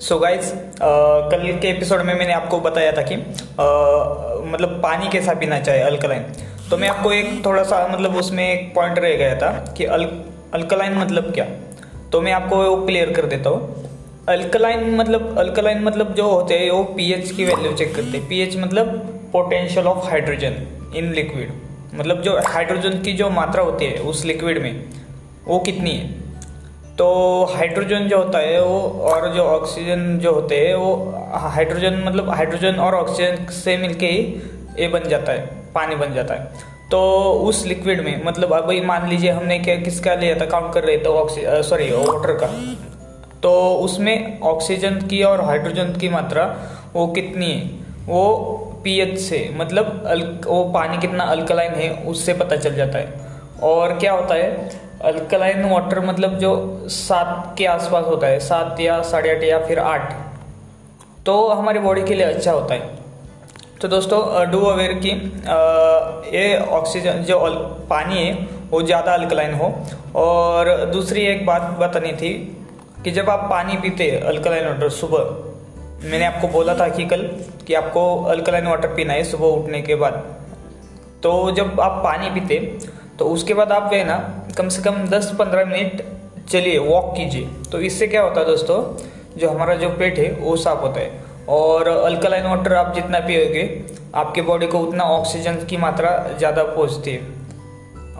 सो so guys कल के episode में मैंने आपको बताया था कि uh, मतलब पानी कैसा पीना चाहिए अल्कलाइन तो मैं आपको एक थोड़ा सा मतलब उसमें एक पॉइंट रह गया था कि अल अल्कलाइन मतलब क्या? तो मैं आपको वो क्लियर कर देता हूँ. अल्कलाइन मतलब अल्कलाइन मतलब जो होते हैं वो पीएच की वैल्यू चेक करते हैं. पीएच मतलब potential of hydrogen in liquid मतलब जो हाइड्रोजन की जो मात्रा होती है उस लिक्विड में वो कितनी है? तो हाइड्रोजन जो होता है, वो और जो ऑक्सीजन जो होते हैं, वो हाइड्रोजन मतलब हाइड्रोजन और ऑक्सीजन से मिलके ही ये बन जाता है, पानी बन जाता है। तो उस लिक्विड में मतलब अभी मान लीजिए हमने क्या, किसका लिया था काउंट कर रहे थे ऑक्सीजन सॉरी वाटर का। तो उसमें ऑक्सीजन की और हाइड्रोजन की मात्रा वो कितनी है? वो पीएच से मतलब वो पानी कितना अल्कलाइन है, उससे पता चल जाता है। और क्या होता है अल्कलाइन वाटर मतलब जो सात के आसपास होता है, सात या साढ़े आठ या फिर आठ तो हमारी बॉडी के लिए अच्छा होता है। तो दोस्तों डू अवेयर की ये ऑक्सीजन जो पानी है, वो ज़्यादा अल्कलाइन हो। और दूसरी एक बात बतानी थी कि जब आप पानी पीते अल्कलाइन वाटर सुबह, मैंने आपको बोला था कि कल कि आपको अल्कलाइन वाटर पीना है सुबह उठने के बाद। तो जब आप पानी पीते तो उसके बाद आप है ना कम से कम 10-15 मिनट चलिए वॉक कीजिए। तो इससे क्या होता है दोस्तों जो हमारा जो पेट है वो साफ़ होता है। और अल्कलाइन वाटर आप जितना पियोगे आपके बॉडी को उतना ऑक्सीजन की मात्रा ज़्यादा पहुँचती है।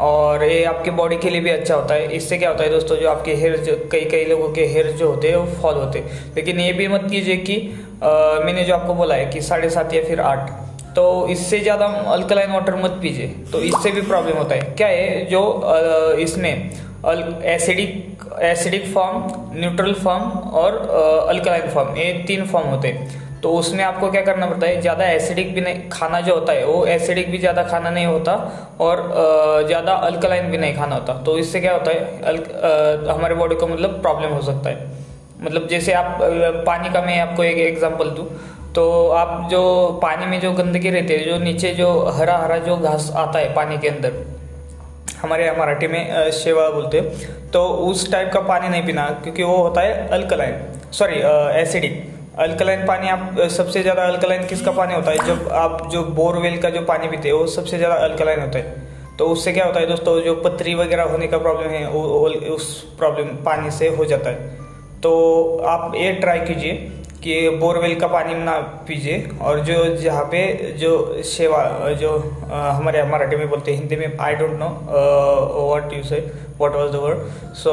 और ये आपके बॉडी के लिए भी अच्छा होता है। इससे क्या होता है दोस्तों जो आपके हेयर जो कई कई लोगों के हेयर जो होते हैं वो फॉल होते हैं। लेकिन ये भी मत कीजिए कि आ, मैंने जो आपको बोला है कि साढ़े सात या फिर आठ। तो इससे ज़्यादा अल्कलाइन वाटर मत पीजिए। तो इससे भी प्रॉब्लम होता है। क्या है जो इसमें acidic acidic form neutral form और अल्कलाइन फॉर्म ये तीन फॉर्म होते हैं। तो उसमें आपको क्या करना पड़ता है ज़्यादा एसिडिक भी नहीं खाना जो होता है वो एसिडिक भी ज़्यादा खाना नहीं होता और ज़्यादा अल्कलाइन भी नहीं खाना होता। तो इससे क्या होता है अल, हमारे बॉडी को मतलब प्रॉब्लम हो सकता है। मतलब जैसे आप पानी का मैं आपको एक एग्जांपल दूँ। तो आप जो पानी में जो गंदगी रहती है, जो नीचे जो हरा हरा जो घास आता है पानी के अंदर, हमारे यहाँ मराठी में शेवा बोलते हैं तो उस टाइप का पानी नहीं पीना, क्योंकि वो होता है अल्कलाइन सॉरी एसिडिक अल्कलाइन पानी आप सबसे ज़्यादा अल्कलाइन किसका पानी होता है? जब आप जो बोरवेल का जो पानी पीते हैं, वो सबसे ज़्यादा अल्कलाइन होता है। तो उससे क्या होता है दोस्तों, जो पथरी वगैरह होने का प्रॉब्लम है, वो उस प्रॉब्लम पानी से हो जाता है। तो आप ये ट्राई कीजिए कि बोरवेल का पानी ना पीजिए। और जो जहाँ पे जो सेवा जो आ, हमारे मराठी में बोलते हैं हिंदी में I don't know what you say what was the word so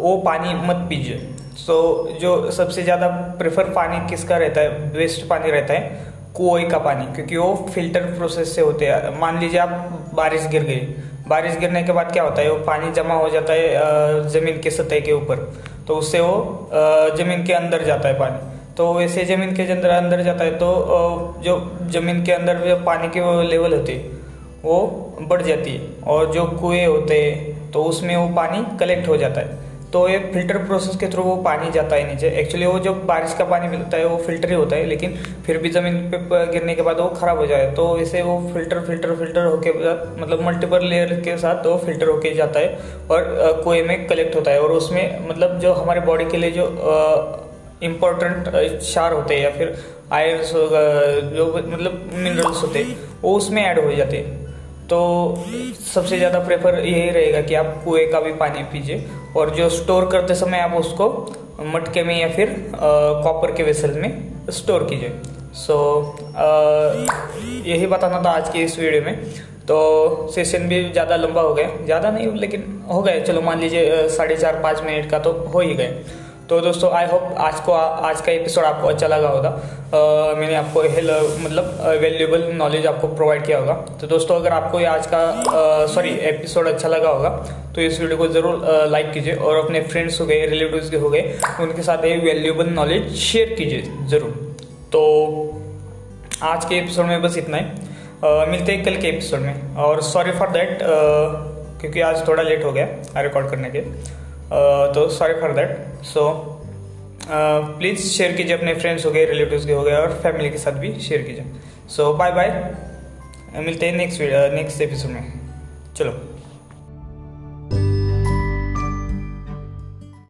वो पानी मत पीजिए। सो so, जो सबसे ज़्यादा प्रेफर पानी किसका रहता है? वेस्ट पानी रहता है कुएँ का पानी। क्योंकि वो फ़िल्टर प्रोसेस से होते हैं। मान लीजिए आप बारिश गिर गई। बारिश गिरने के बाद क्या होता है? वो पानी जमा हो जाता है ज़मीन के सतह के ऊपर। तो उससे वो ज़मीन के अंदर जाता है पानी। तो वैसे ज़मीन के अंदर अंदर जाता है तो जो ज़मीन के अंदर जो पानी की लेवल होती है, वो बढ़ जाती है। और जो कुएँ होते हैं तो उसमें वो पानी कलेक्ट हो जाता है। तो एक फ़िल्टर प्रोसेस के थ्रू वो पानी जाता है नीचे। एक्चुअली वो जो बारिश का पानी मिलता है, वो फ़िल्टर ही होता है, लेकिन फिर भी ज़मीन पे गिरने के बाद वो ख़राब हो जाए तो इसे वो फ़िल्टर फ़िल्टर फ़िल्टर होके मतलब मल्टीपल लेयर के साथ वो फ़िल्टर होके जाता है और कुएँ में कलेक्ट होता है। और उसमें मतलब जो हमारे बॉडी के लिए जो इम्पोर्टेंट क्षार होते हैं या फिर आयरस जो मतलब मिनरल्स होते हैं, वो उसमें ऐड हो जाते हैं। तो सबसे ज़्यादा प्रेफर यही रहेगा कि आप कुएँ का भी पानी पीजिए और जो स्टोर करते समय आप उसको मटके में या फिर कॉपर के वेसल में स्टोर कीजिए। सो so, यही बताना था आज की इस वीडियो में। तो सेशन भी ज़्यादा लंबा हो गया। ज़्यादा नहीं लेकिन हो गए। चलो मान लीजिए साढ़े चार पाँच मिनट का तो हो ही गए। तो दोस्तों आई होप आज को आज का एपिसोड आपको अच्छा लगा होगा। मैंने आपको हेल मतलब वैल्यूएबल नॉलेज आपको प्रोवाइड किया होगा। तो दोस्तों, अगर आपको आज का सॉरी एपिसोड अच्छा लगा होगा तो इस वीडियो को ज़रूर लाइक कीजिए और अपने फ्रेंड्स हो गए रिलेटिव्स के हो गए, उनके साथ ये वैल्यूएबल नॉलेज शेयर कीजिए, ज़रूर। तो आज के एपिसोड में बस इतना ही। मिलते हैं कल के एपिसोड में। और सॉरी फॉर देट क्योंकि आज थोड़ा लेट हो गया रिकॉर्ड करने के। तो sorry for that so please share कीजिए अपने फ्रेंड्स हो गए रिलेटिव्स के हो गए और फैमिली के साथ भी शेयर कीजिए. सो बाय बाय मिलते हैं नेक्स्ट नेक्स्ट एपिसोड में. चलो.